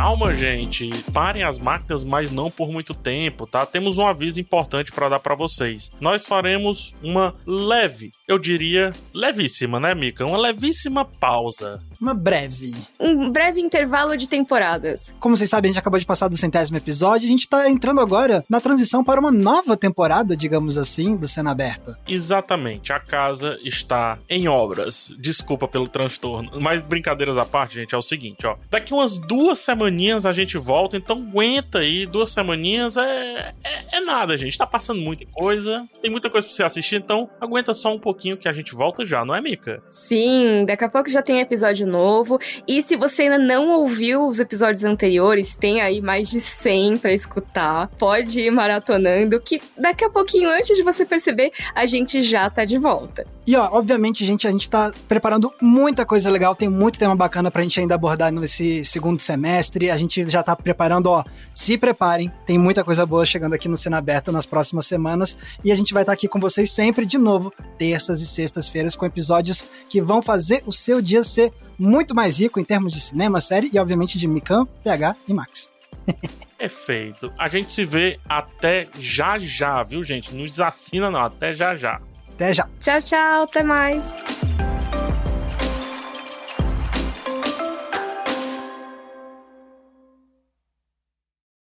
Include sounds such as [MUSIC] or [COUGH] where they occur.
Calma, gente. Parem as máquinas, mas não por muito tempo, tá? Temos um aviso importante para dar para vocês. Nós faremos uma leve, eu diria levíssima, né, Mika? Uma levíssima pausa uma breve. Um breve intervalo de temporadas. Como vocês sabem, a gente acabou de passar do centésimo episódio, a gente tá entrando agora na transição para uma nova temporada, digamos assim, do Cena Aberta. Exatamente, a casa está em obras. Desculpa pelo transtorno, mas brincadeiras à parte, gente, é o seguinte, ó. Daqui umas duas semaninhas a gente volta, então aguenta aí, duas semaninhas é, é, é nada, gente. Tá passando muita coisa, tem muita coisa pra você assistir, então aguenta só um pouquinho que a gente volta já, não é, Mika? Sim, daqui a pouco já tem episódio novo. E se você ainda não ouviu os episódios anteriores, tem aí mais de 100 para escutar. Pode ir maratonando, que daqui a pouquinho, antes de você perceber, a gente já tá de volta. E ó, obviamente, gente, a gente tá preparando muita coisa legal, tem muito tema bacana pra gente ainda abordar nesse segundo semestre. A gente já tá preparando, ó, se preparem, tem muita coisa boa chegando aqui no Cena Aberta nas próximas semanas. E a gente vai estar tá aqui com vocês sempre, de novo, terças e sextas-feiras, com episódios que vão fazer o seu dia ser muito mais rico em termos de cinema, série e, obviamente, de Mikan, PH e Max. [LAUGHS] Perfeito. A gente se vê até já já, viu, gente? Nos assina não, até já já. Até já. Tchau, tchau. Até mais.